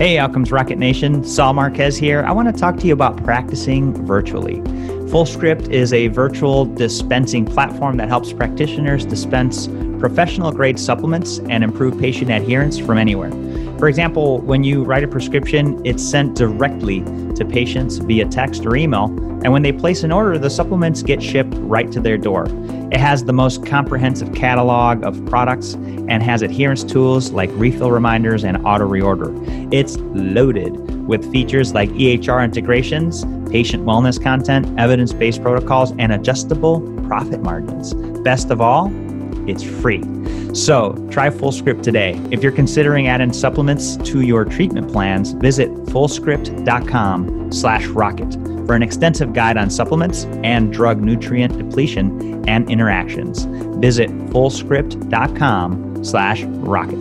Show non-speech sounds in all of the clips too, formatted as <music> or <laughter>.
Hey, Outcomes Rocket Nation, Saul Marquez here. I want to talk to you about practicing virtually. FullScript is a virtual dispensing platform that helps practitioners dispense professional grade supplements and improve patient adherence from anywhere. For example, when you write a prescription, it's sent directly to patients via text or email, and when they place an order, the supplements get shipped right to their door. It has the most comprehensive catalog of products and has adherence tools like refill reminders and auto reorder. It's loaded with features like EHR integrations, patient wellness content, evidence based protocols, and adjustable profit margins. Best of all, it's free. So try FullScript today. If you're considering adding supplements to your treatment plans, visit fullscript.com slash rocket for an extensive guide on supplements and drug nutrient depletion and interactions. Visit fullscript.com slash rocket.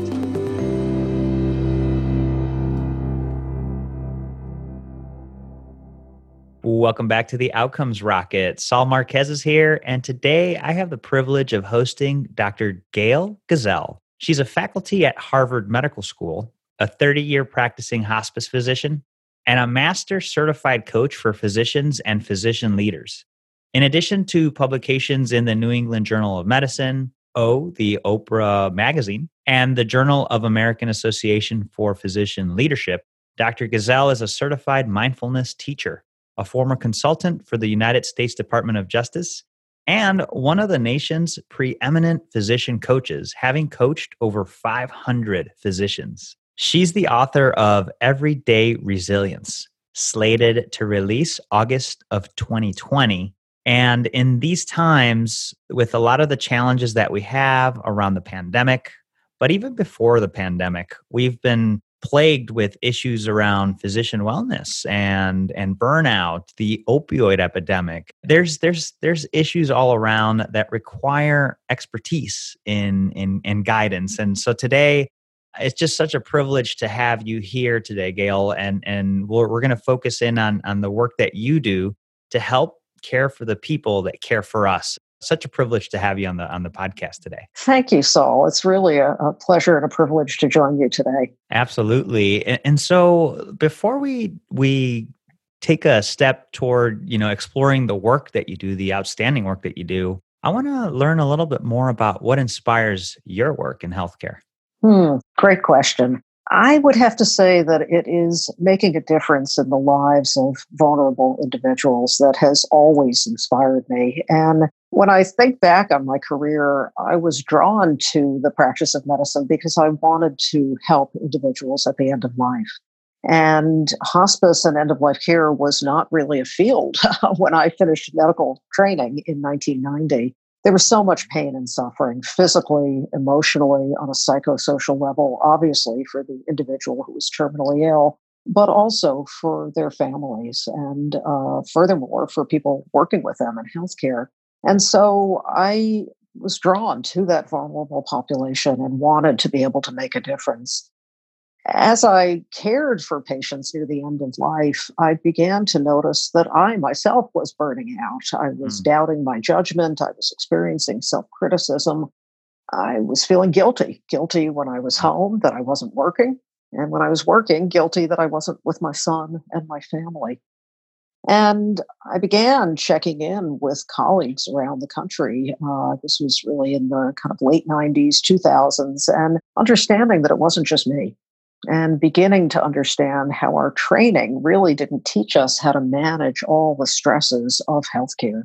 Welcome back to the Outcomes Rocket. Saul Marquez is here, and today I have the privilege of hosting Dr. Gail Gazelle. She's a faculty at Harvard Medical School, a 30 year practicing hospice physician, and a master certified coach for physicians and physician leaders. In addition to publications in the New England Journal of Medicine, O, the Oprah magazine, and the Journal of American Association for Physician Leadership, Dr. Gazelle is a certified mindfulness teacher a former consultant for the United States Department of Justice, and one of the nation's preeminent physician coaches, having coached over 500 physicians. She's the author of Everyday Resilience, slated to release August of 2020. And in these times, with a lot of the challenges that we have around the pandemic, but even before the pandemic, we've been plagued with issues around physician wellness and and burnout the opioid epidemic there's there's there's issues all around that require expertise in in in guidance and so today it's just such a privilege to have you here today gail and and we're, we're going to focus in on on the work that you do to help care for the people that care for us such a privilege to have you on the on the podcast today. Thank you, Saul. It's really a, a pleasure and a privilege to join you today. Absolutely. And, and so before we we take a step toward, you know, exploring the work that you do, the outstanding work that you do, I want to learn a little bit more about what inspires your work in healthcare. Hmm, great question. I would have to say that it is making a difference in the lives of vulnerable individuals that has always inspired me. And when I think back on my career, I was drawn to the practice of medicine because I wanted to help individuals at the end of life. And hospice and end of life care was not really a field <laughs> when I finished medical training in 1990 there was so much pain and suffering physically, emotionally, on a psychosocial level, obviously for the individual who was terminally ill, but also for their families and uh, furthermore for people working with them in healthcare. And so I was drawn to that vulnerable population and wanted to be able to make a difference as I cared for patients near the end of life, I began to notice that I myself was burning out. I was mm. doubting my judgment. I was experiencing self criticism. I was feeling guilty guilty when I was hmm. home that I wasn't working. And when I was working, guilty that I wasn't with my son and my family. And I began checking in with colleagues around the country. Uh, this was really in the kind of late 90s, 2000s, and understanding that it wasn't just me and beginning to understand how our training really didn't teach us how to manage all the stresses of healthcare.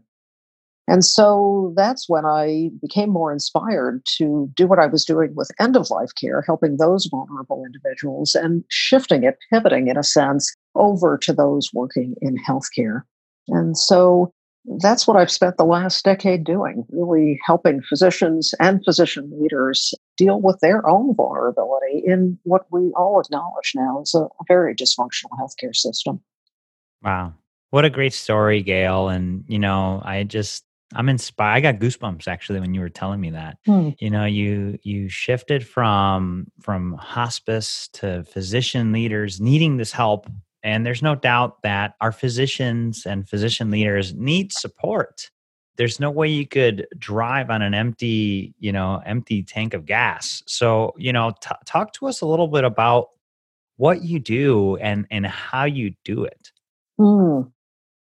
And so that's when I became more inspired to do what I was doing with end of life care, helping those vulnerable individuals and shifting it, pivoting in a sense over to those working in healthcare. And so that's what I've spent the last decade doing, really helping physicians and physician leaders deal with their own vulnerability in what we all acknowledge now is a very dysfunctional healthcare system. Wow. What a great story, Gail. And, you know, I just, I'm inspired. I got goosebumps actually when you were telling me that. Hmm. You know, you you shifted from from hospice to physician leaders needing this help and there's no doubt that our physicians and physician leaders need support. There's no way you could drive on an empty, you know, empty tank of gas. So, you know, t- talk to us a little bit about what you do and and how you do it. Mm.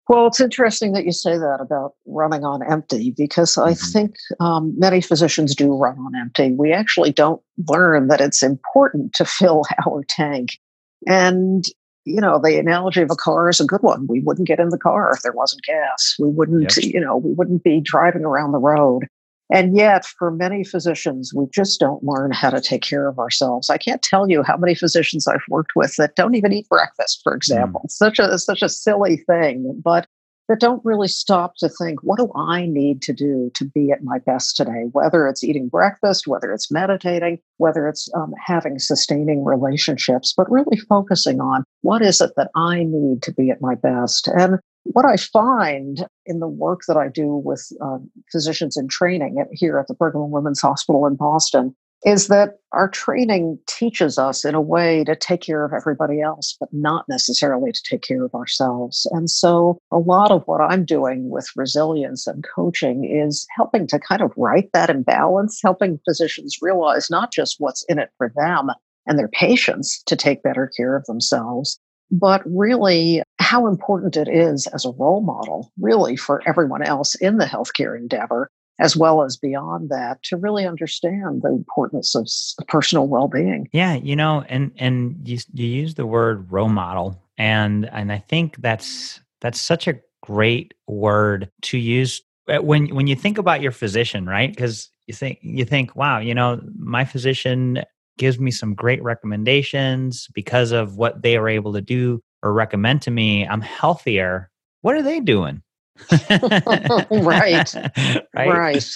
Well, it's interesting that you say that about running on empty because I mm-hmm. think um, many physicians do run on empty. We actually don't learn that it's important to fill <laughs> our tank. And, you know, the analogy of a car is a good one. We wouldn't get in the car if there wasn't gas. We wouldn't, yep. you know, we wouldn't be driving around the road. And yet, for many physicians, we just don't learn how to take care of ourselves. I can't tell you how many physicians I've worked with that don't even eat breakfast, for example. Mm. Such a such a silly thing, but that don't really stop to think, what do I need to do to be at my best today? Whether it's eating breakfast, whether it's meditating, whether it's um, having sustaining relationships, but really focusing on what is it that I need to be at my best. And what I find in the work that I do with uh, physicians in training at, here at the Brigham and Women's Hospital in Boston is that our training teaches us in a way to take care of everybody else, but not necessarily to take care of ourselves. And so, a lot of what I'm doing with resilience and coaching is helping to kind of right that imbalance, helping physicians realize not just what's in it for them and their patients to take better care of themselves, but really how important it is as a role model, really, for everyone else in the healthcare endeavor, as well as beyond that, to really understand the importance of personal well-being. Yeah, you know, and and you you use the word role model, and and I think that's that's such a great word to use uh, when when you think about your physician, right? Because you think you think, wow, you know, my physician gives me some great recommendations because of what they are able to do or recommend to me. I'm healthier. What are they doing? <laughs> right. <laughs> right. Right.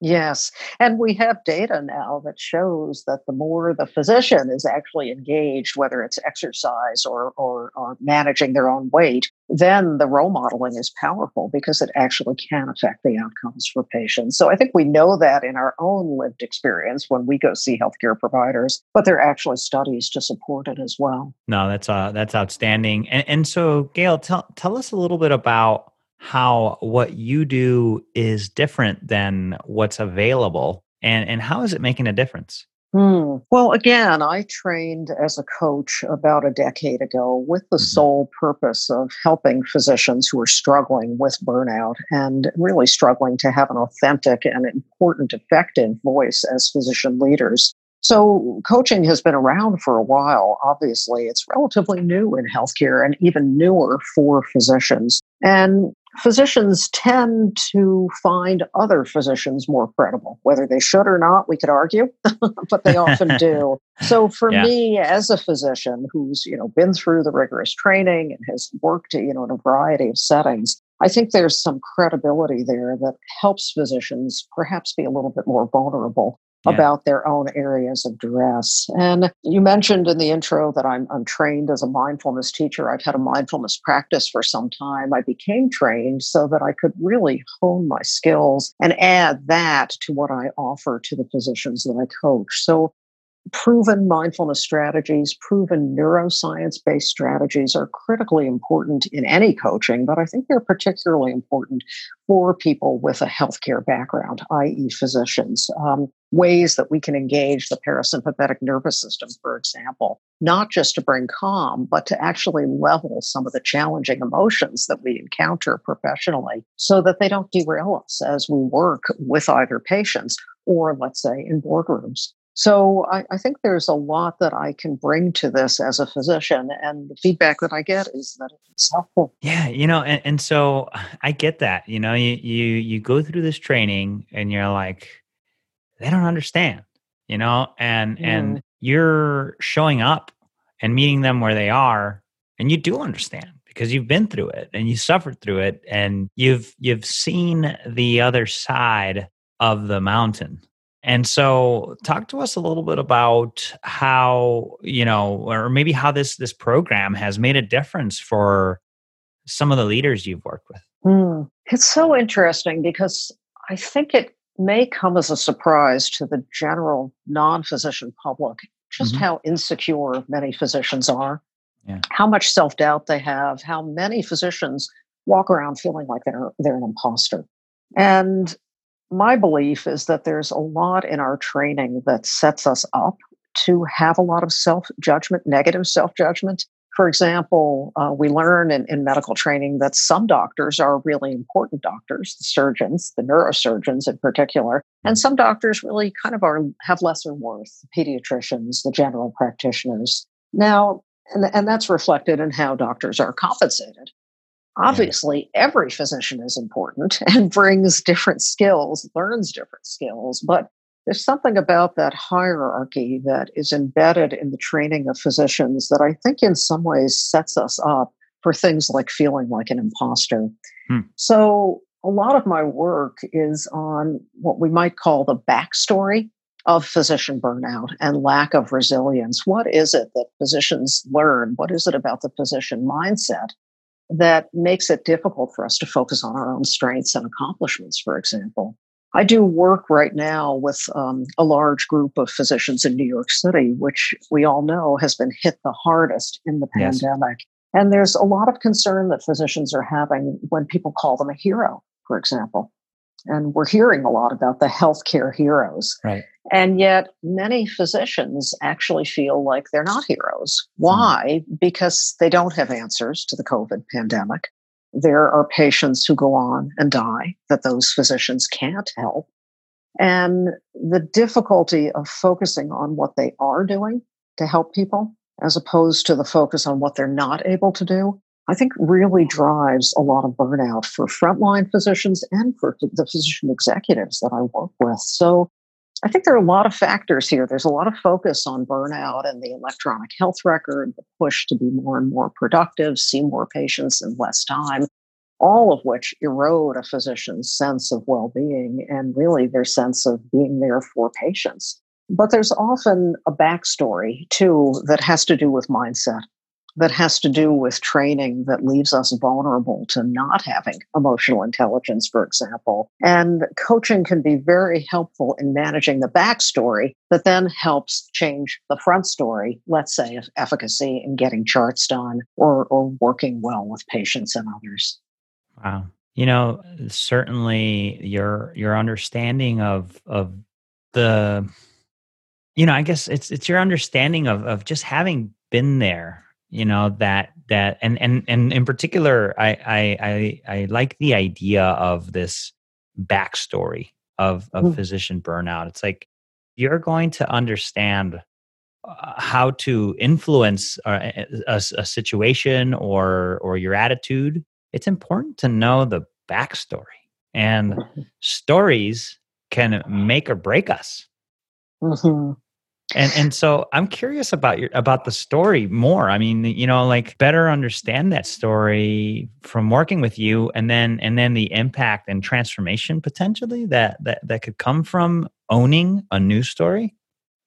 Yes. And we have data now that shows that the more the physician is actually engaged, whether it's exercise or, or, or, managing their own weight, then the role modeling is powerful because it actually can affect the outcomes for patients. So I think we know that in our own lived experience when we go see healthcare providers, but there are actually studies to support it as well. No, that's uh, that's outstanding. And, and so, Gail, tell, tell us a little bit about how what you do is different than what's available and and how is it making a difference Hmm. Well, again, I trained as a coach about a decade ago with the mm-hmm. sole purpose of helping physicians who are struggling with burnout and really struggling to have an authentic and important, effective voice as physician leaders. So, coaching has been around for a while. Obviously, it's relatively new in healthcare and even newer for physicians. And physicians tend to find other physicians more credible. Whether they should or not, we could argue, <laughs> but they often do. <laughs> So for yeah. me, as a physician who's you know been through the rigorous training and has worked you know in a variety of settings, I think there's some credibility there that helps physicians perhaps be a little bit more vulnerable yeah. about their own areas of duress. And you mentioned in the intro that I'm, I'm trained as a mindfulness teacher. I've had a mindfulness practice for some time. I became trained so that I could really hone my skills and add that to what I offer to the physicians that I coach. So proven mindfulness strategies, proven neuroscience based strategies are critically important in any coaching, but I think they're particularly important for people with a healthcare background, i.e., physicians. Um, ways that we can engage the parasympathetic nervous system, for example, not just to bring calm, but to actually level some of the challenging emotions that we encounter professionally so that they don't derail us as we work with either patients or, let's say, in boardrooms. So I, I, think there's a lot that I can bring to this as a physician, and the feedback that I get is that it's helpful. Yeah, you know, and, and so <sighs> I get that. You know, you you you go through this training, and you're like, they don't understand. You know, and mm. and you're showing up and meeting them where they are, and you do understand because you've been through it and you suffered through it, and you've you've seen the other side of the mountain and so talk to us a little bit about how, you know, or maybe how this this program has made a difference for some of the leaders you've worked with. Mm. It's so interesting because I think it may come as a surprise to the general non-physician public just mm-hmm. how insecure many physicians are. Yeah. How much self-doubt they have, how many physicians walk around feeling like they're they're an imposter. And my belief is that there's a lot in our training that sets us up to have a lot of self judgment, negative self judgment. For example, uh, we learn in, in medical training that some doctors are really important doctors, the surgeons, the neurosurgeons in particular, and some doctors really kind of are have lesser worth, the pediatricians, the general practitioners. Now, and, and that's reflected in how doctors are compensated. Obviously, every physician is important <laughs> and brings different skills, learns different skills, but there's something about that hierarchy that is embedded in the training of physicians that I think in some ways sets us up for things like feeling like an imposter. Hmm. So, a lot of my work is on what we might call the backstory of physician burnout and lack of resilience. What is it that physicians learn? What is it about the physician mindset that makes it difficult for us to focus on our own strengths and accomplishments, for example? I do work right now with um, a large group of physicians in New York City, which we all know has been hit the hardest in the yes. pandemic. And there's a lot of concern that physicians are having when people call them a hero, for example. And we're hearing a lot about the healthcare heroes. Right. And yet, many physicians actually feel like they're not heroes. Hmm. Why? Mm. Because they don't have answers to the COVID pandemic there are patients who go on and die that those physicians can't help. And the difficulty of focusing on what they are doing to help people, as opposed to the focus on what they're not able to do, I think really drives a lot of burnout for frontline physicians and for the physician executives that I work with. So I think there are a lot of factors here. There's a lot of focus on burnout and the electronic health record, the push to be more and more productive, see more patients in less time, all of which erode a physician's sense of well being and really their sense of being there for patients. But there's often a backstory too that has to do with mindset that has to do with training that leaves us vulnerable to not having emotional intelligence, for example. And coaching can be very helpful in managing the backstory that then helps change the front story, let's say, of efficacy in getting charts done or, or working well with patients and others. Wow. You know, certainly your your understanding of of the you know, I guess it's it's your understanding of of just having been there you know that that and and and in particular I, I i i like the idea of this backstory of of mm. physician burnout it's like you're going to understand uh, how to influence a, a, a situation or or your attitude it's important to know the backstory and mm-hmm. stories can make or break us mm-hmm and and so i'm curious about your about the story more i mean you know like better understand that story from working with you and then and then the impact and transformation potentially that that that could come from owning a new story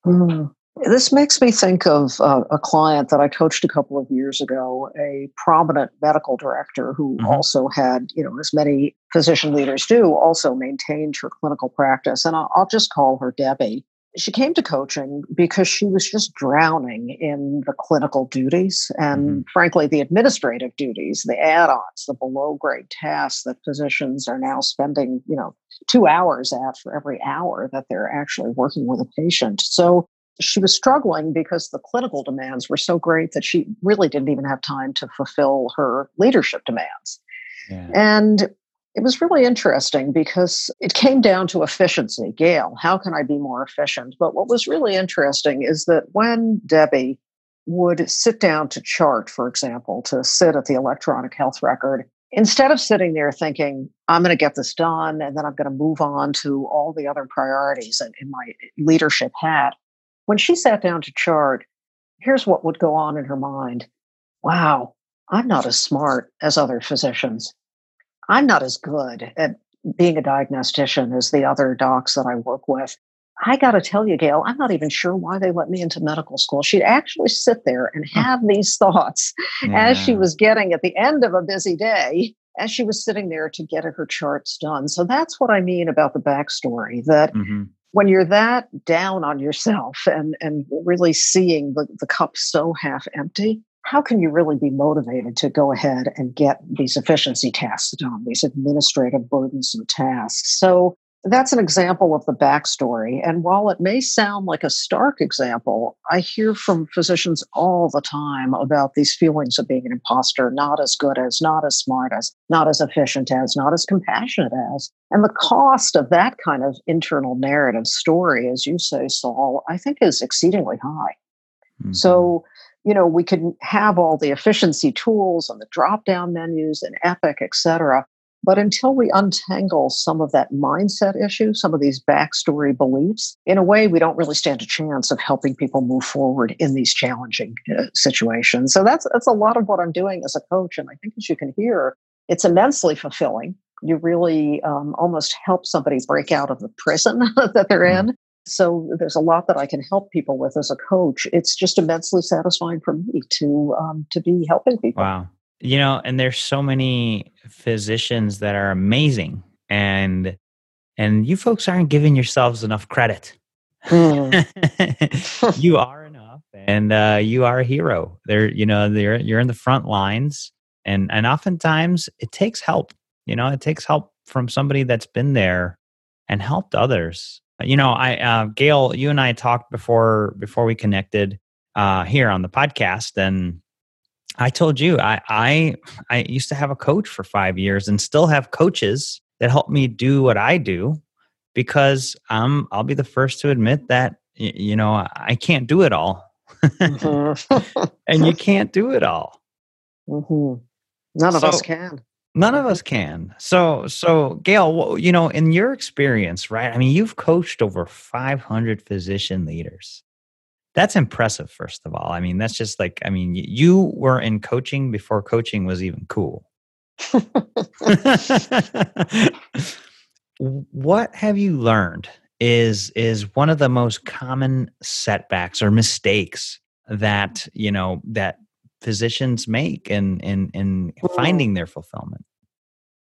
mm. This makes me think of uh, a client that I coached a couple of years ago, a prominent medical director who mm-hmm. also had, you know, as many physician leaders do, also maintained her clinical practice. And I'll, I'll just call her Debbie she came to coaching because she was just drowning in the clinical duties and mm-hmm. frankly the administrative duties the add-ons the below grade tasks that physicians are now spending you know two hours at for every hour that they're actually working with a patient so she was struggling because the clinical demands were so great that she really didn't even have time to fulfill her leadership demands yeah. and it was really interesting because it came down to efficiency. Gail, how can I be more efficient? But what was really interesting is that when Debbie would sit down to chart, for example, to sit at the electronic health record, instead of sitting there thinking, I'm going to get this done and then I'm going to move on to all the other priorities in, my leadership hat, when she sat down to chart, here's what would go on in her mind Wow, I'm not as smart as other physicians. I'm not as good at being a diagnostician as the other docs that I work with. I got to tell you, Gail, I'm not even sure why they let me into medical school. She'd actually sit there and have these thoughts yeah. as she was getting at the end of a busy day, as she was sitting there to get her charts done. So that's what I mean about the backstory that mm-hmm. when you're that down on yourself and, and really seeing the, the cup so half empty, how can you really be motivated to go ahead and get these efficiency tasks done, these administrative burdensome tasks? So that's an example of the backstory. And while it may sound like a stark example, I hear from physicians all the time about these feelings of being an imposter, not as good as, not as smart as, not as efficient as, not as compassionate as. And the cost of that kind of internal narrative story, as you say, Saul, I think is exceedingly high. Mm-hmm. So, you know, we can have all the efficiency tools and the drop down menus and Epic, et cetera. But until we untangle some of that mindset issue, some of these backstory beliefs, in a way, we don't really stand a chance of helping people move forward in these challenging uh, situations. So that's that's a lot of what I'm doing as a coach, and I think as you can hear, it's immensely fulfilling. You really um, almost help somebody break out of the prison <laughs> that they're mm-hmm. in. So there's a lot that I can help people with as a coach. It's just immensely satisfying for me to um, to be helping people. Wow you know and there's so many physicians that are amazing and and you folks aren't giving yourselves enough credit mm. <laughs> you are enough and uh, you are a hero there you know you're, you're in the front lines and and oftentimes it takes help you know it takes help from somebody that's been there and helped others you know i uh, gail you and i talked before before we connected uh, here on the podcast and I told you I I I used to have a coach for 5 years and still have coaches that help me do what I do because um I'll be the first to admit that you know I can't do it all. mm-hmm. <laughs> and you <laughs> can't do it all. Mm-hmm. None of so, us can. None of us can. So, so Gail, you know, in your experience, right? I mean, you've coached over 500 physician leaders that's impressive first of all i mean that's just like i mean you were in coaching before coaching was even cool <laughs> what have you learned is is one of the most common setbacks or mistakes that you know that physicians make in in in hmm. finding their fulfillment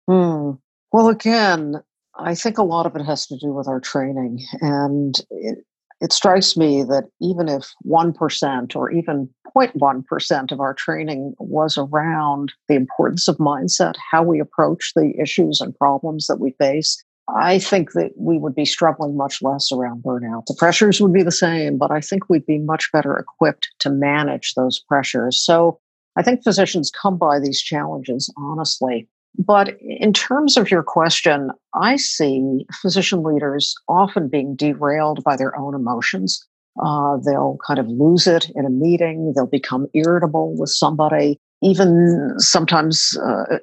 hmm. well again i think a lot of it has to do with our training and it, it strikes me that even if 1% or even 0.1% of our training was around the importance of mindset, how we approach the issues and problems that we face, I think that we would be struggling much less around burnout. The pressures would be the same, but I think we'd be much better equipped to manage those pressures. So I think physicians come by these challenges honestly. But in terms of your question, I see physician leaders often being derailed by their own emotions. Uh, they'll kind of lose it in a meeting, they'll become irritable with somebody, even sometimes, uh,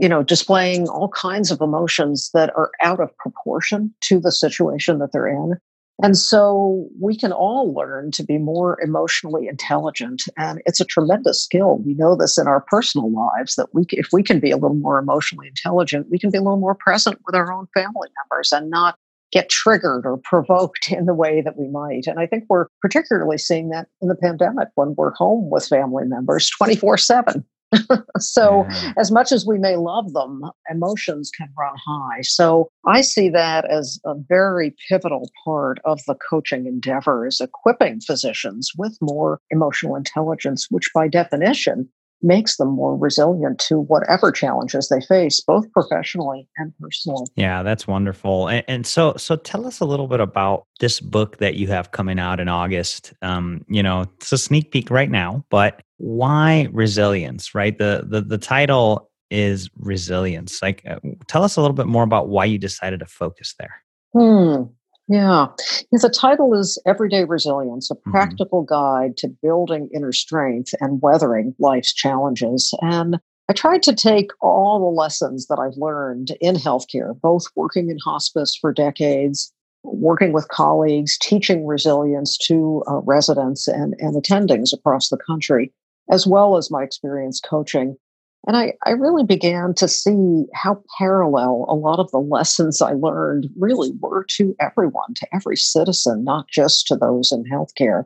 you know, displaying all kinds of emotions that are out of proportion to the situation that they're in. And so we can all learn to be more emotionally intelligent. And it's a tremendous skill. We know this in our personal lives that we, if we can be a little more emotionally intelligent, we can be a little more present with our own family members and not get triggered or provoked in the way that we might. And I think we're particularly seeing that in the pandemic when we're home with family members 24 7. <laughs> so, yeah. as much as we may love them, emotions can run high. So, I see that as a very pivotal part of the coaching endeavor is equipping physicians with more emotional intelligence, which by definition makes them more resilient to whatever challenges they face both professionally and personally. Yeah that's wonderful and, and, so so tell us a little bit about this book that you have coming out in august. Um, you know it's a sneak peek right now but why resilience right? The the, the title is resilience. Like uh, tell us a little bit more about why you decided to focus there. Hmm yeah. The title is Everyday Resilience, a mm-hmm. practical mm-hmm. guide to building inner strength and weathering life's challenges. And I tried to take all the lessons that I've learned in healthcare, both working in hospice for decades, working with colleagues, teaching resilience to uh, residents and, and attendings across the country, as well as my experience coaching and I, I really began to see how parallel a lot of the lessons I learned really were to everyone, to every citizen, not just to those in healthcare.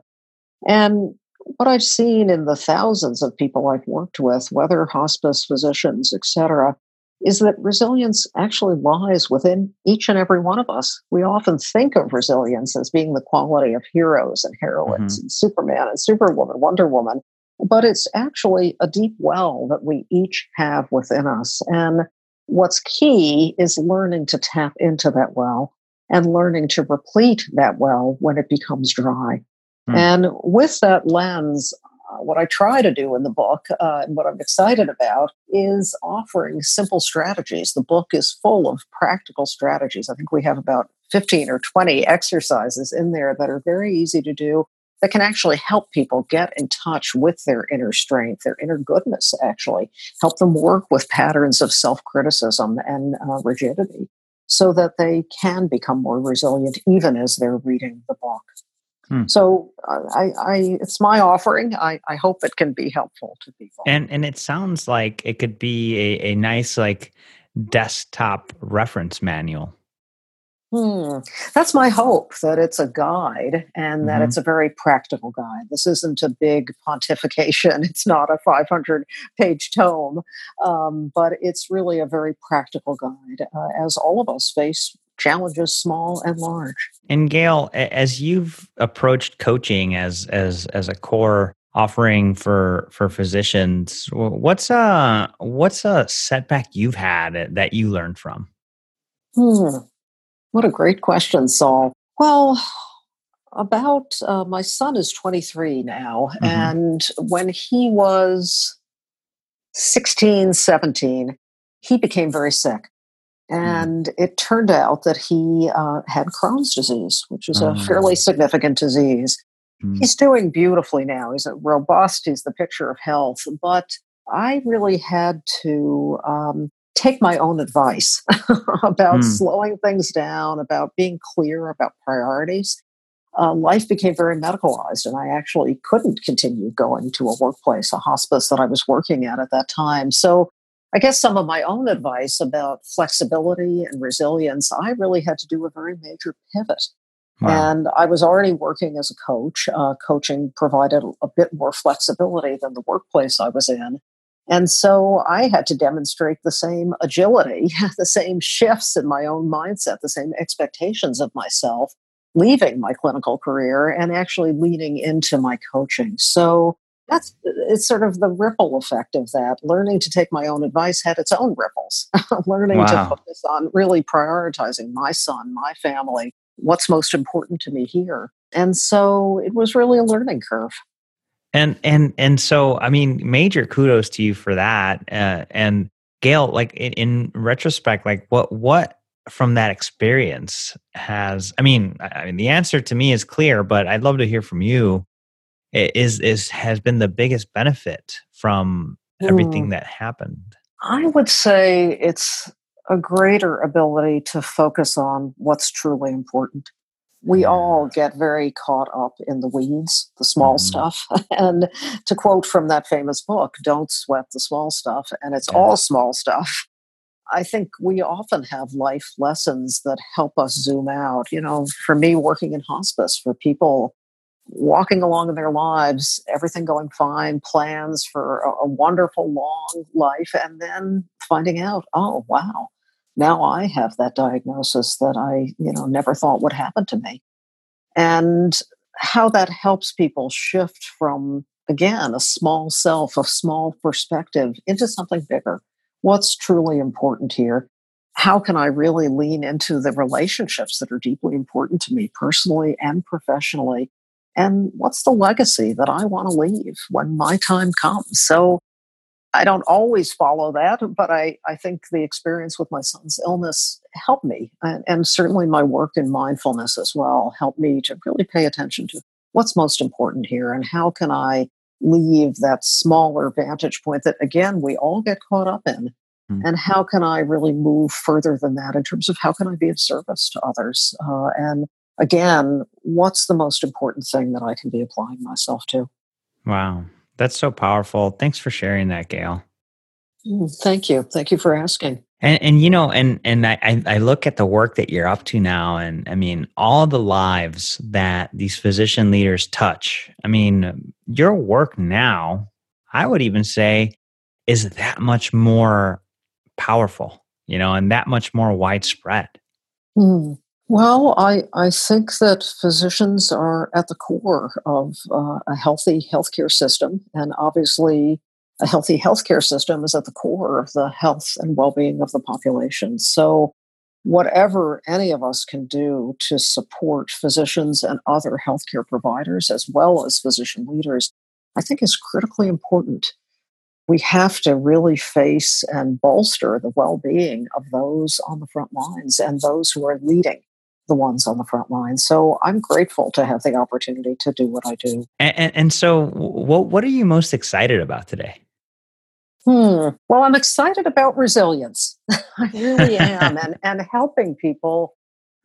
And what I've seen in the thousands of people I've worked with, whether hospice physicians, et cetera, is that resilience actually lies within each and every one of us. We often think of resilience as being the quality of heroes and heroines mm-hmm. and Superman and Superwoman, Wonder Woman but it's actually a deep well that we each have within us. And what's key is learning to tap into that well and learning to replete that well when it becomes dry. Hmm. And with that lens, uh, what I try to do in the book uh, and what I'm excited about is offering simple strategies. The book is full of practical strategies. I think we have about 15 or 20 exercises in there that are very easy to do that can actually help people get in touch with their inner strength, their inner goodness, actually, help them work with patterns of self criticism and uh, rigidity so that they can become more resilient even as they're reading the book. Hmm. So uh, I, I, it's my offering. I, I hope it can be helpful to people. And and it sounds like it could be a, a nice like desktop reference manual. Hmm. That's my hope that it's a guide and that mm-hmm. it's a very practical guide. This isn't a big pontification. <laughs> It's not a 500 page tome, um, but it's really a very practical guide uh, as all of us face challenges small and large. And Gail, as you've approached coaching as as as a core offering for for physicians, what's a what's a setback you've had that you learned from? Hmm. What a great question, Saul. Well, about uh, my son is 23 now, mm-hmm. and when he was 16, 17, he became very sick. Mm. And mm. it turned out that he uh, had Crohn's disease, which is a fairly significant disease. Mm. He's doing beautifully now. He's robust. He's the picture of health. But I really had to um, take my own advice <laughs> about mm. slowing things down, about being clear about priorities. Uh, life became very medicalized, and I actually couldn't continue going to a workplace, a hospice that I was working at at that time. So I guess some of my own advice about flexibility and resilience, I really had to do a very major pivot. Wow. And I was already working as a coach. Uh, coaching provided a bit more flexibility than the workplace I was in. And so I had to demonstrate the same agility, <laughs> the same shifts in my own mindset, the same expectations of myself, leaving my clinical career and actually leaning into my coaching. So that's it's sort of the ripple effect of that. Learning to take my own advice had its own ripples. <laughs> Learning wow. to focus on really prioritizing my son, my family, what's most important to me here. And so it was really a learning curve. And and and so I mean, major kudos to you for that. Uh, and Gail, like in, in retrospect, like what what from that experience has I mean, I mean the answer to me is clear, but I'd love to hear from you is is has been the biggest benefit from everything mm. that happened? I would say it's a greater ability to focus on what's truly important. We all get very caught up in the weeds, the small mm. stuff. <laughs> and to quote from that famous book, don't sweat the small stuff. And it's yeah. all small stuff. I think we often have life lessons that help us zoom out. You know, for me, working in hospice, for people walking along in their lives, everything going fine, plans for a, a, wonderful long life, and then finding out, oh wow, now I have that diagnosis that I, you know, never thought would happen to me. And how that helps people shift from again a small self, a small perspective into something bigger. What's truly important here? How can I really lean into the relationships that are deeply important to me personally and professionally? and what's the legacy that I want to leave when my time comes. So I don't always follow that, but I, I think the experience with my son's illness helped me. And, and certainly my work in mindfulness as well helped me to really pay attention to what's most important here and how can I leave that smaller vantage point that, again, we all get caught up in. Mm-hmm. And how can I really move further than that in terms of how can I be of service to others? Uh, and again, what's the most important thing that I can be applying myself to? Wow. That's so powerful. Thanks for sharing that, Gail. Mm, thank you. Thank you for asking. And, and you know, and and I, I look at the work that you're up to now, and I mean, all the lives that these physician leaders touch. I mean, your work now, I would even say, is that much more powerful, you know, and that much more widespread. Mm. Well, I, I think that physicians are at the core of uh, a healthy healthcare system. And obviously, a healthy healthcare system is at the core of the health and well being of the population. So whatever any of us can do to support physicians and other healthcare providers, as well as physician leaders, I think is critically important. We have to really face and bolster the well being of those on the front lines and those who are leading the ones on the front line. So I'm grateful to have the opportunity to do what I do. And, and, and so, what, what are you most excited about today? Hmm. Well, I'm excited about resilience. <laughs> I really am, and <laughs> and helping people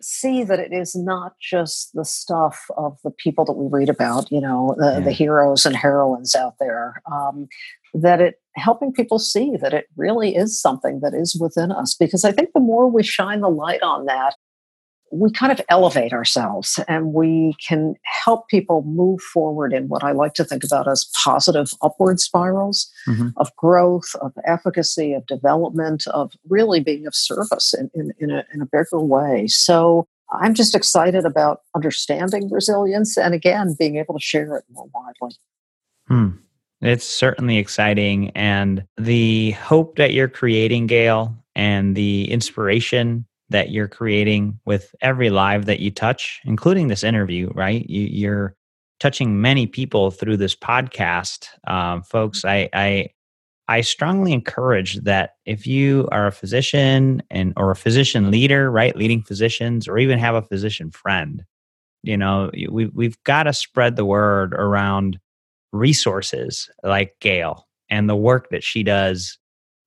see that it is not just the stuff of the people that we read about, you know, the, yeah. the heroes and heroines out there. Um, that it helping people see that it really is something that is within us. Because I think the more we shine the light on that, we kind of elevate ourselves and we can help people move forward in what I like to think about as positive upward spirals mm-hmm. of growth, of efficacy, of development, of really being of service in, in, in, a, in a bigger way. So I'm just excited about understanding resilience and again, being able to share it more widely. Hmm. It's certainly exciting. And the hope that you're creating, Gail, and the inspiration that you're creating with every live that you touch, including this interview, right? You, are touching many people through this podcast. Um, folks, I, I, I strongly encourage that if you are a physician and or a physician leader, right, leading physicians, or even have a physician friend, you know, we we've got to spread the word around resources like Gail and the work that she does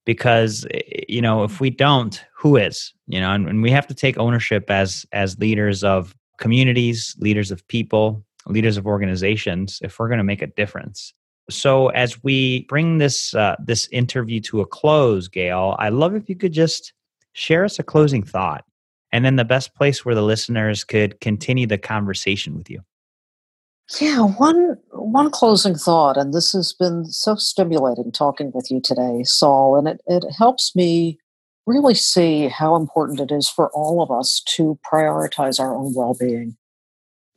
because eh, you know if we don't who is you know and, and, we have to take ownership as as leaders of communities leaders of people leaders of organizations if we're going to make a difference. So as we bring this uh, this interview to a close gail i love if you could just share us a closing thought and then the best place where the listeners could continue the conversation with you. Yeah, one one closing thought, and this has been so stimulating talking with you today, Saul, and it, it helps me really see how important it is for all of us to prioritize our own well-being.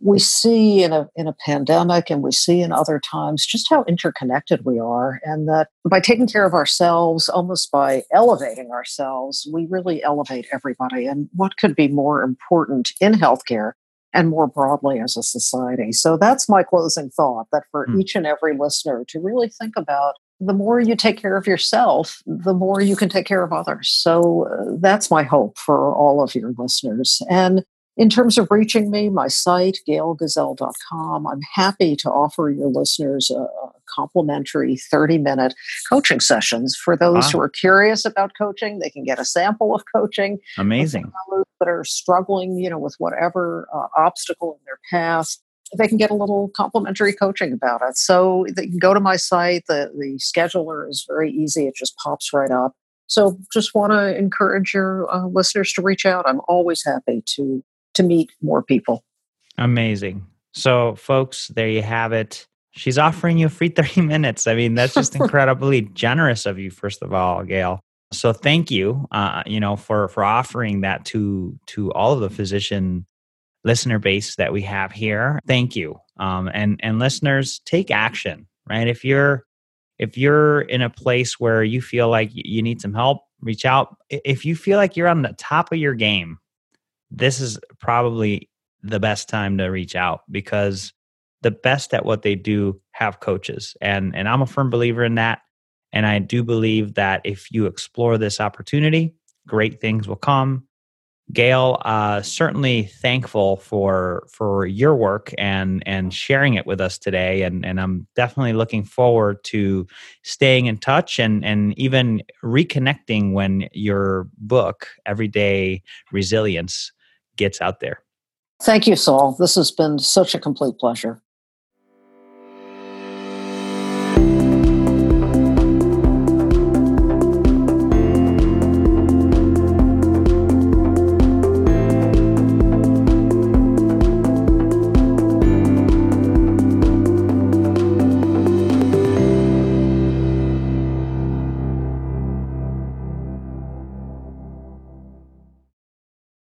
We see in a in a pandemic and we see in other times just how interconnected we are, and that by taking care of ourselves, almost by elevating ourselves, we really elevate everybody. And what could be more important in healthcare and more broadly as a society. So that's my closing thought that for mm. each and every listener to really think about the more you take care of yourself, the more you can take care of others. So uh, that's my hope for all of your listeners. And in terms of reaching me, my site, gailgazelle.com, I'm happy to offer your listeners a, complimentary 30 minute coaching sessions. For those who are curious about coaching, they can get a sample of coaching. Amazing. That are struggling, you know, with whatever uh, obstacle in their path, they can get a little complimentary coaching about it. So they can go to my site. The, the scheduler is very easy, it just pops right up. So just want to encourage your uh, listeners to reach out. I'm always happy to to meet more people. Amazing. So, folks, there you have it. She's offering you a free <laughs> 30 minutes. I mean, that's just <laughs> incredibly generous of you, first of all, Gail. So thank you, uh, you know, for for offering that to to all of the physician listener base that we have here. Thank you, um, and and listeners, take action. Right, if you're if you're in a place where you feel like you need some help, reach out. If you feel like you're on the top of your game, this is probably the best time to reach out because the best at what they do have coaches and and I'm a firm believer in that and I do believe that if you explore this opportunity great things will come Gail uh, certainly thankful for for your work and and sharing it with us today and and I'm definitely looking forward to staying in touch and and even reconnecting when your book everyday resilience gets out there. Thank you, Saul. This has been such a complete pleasure.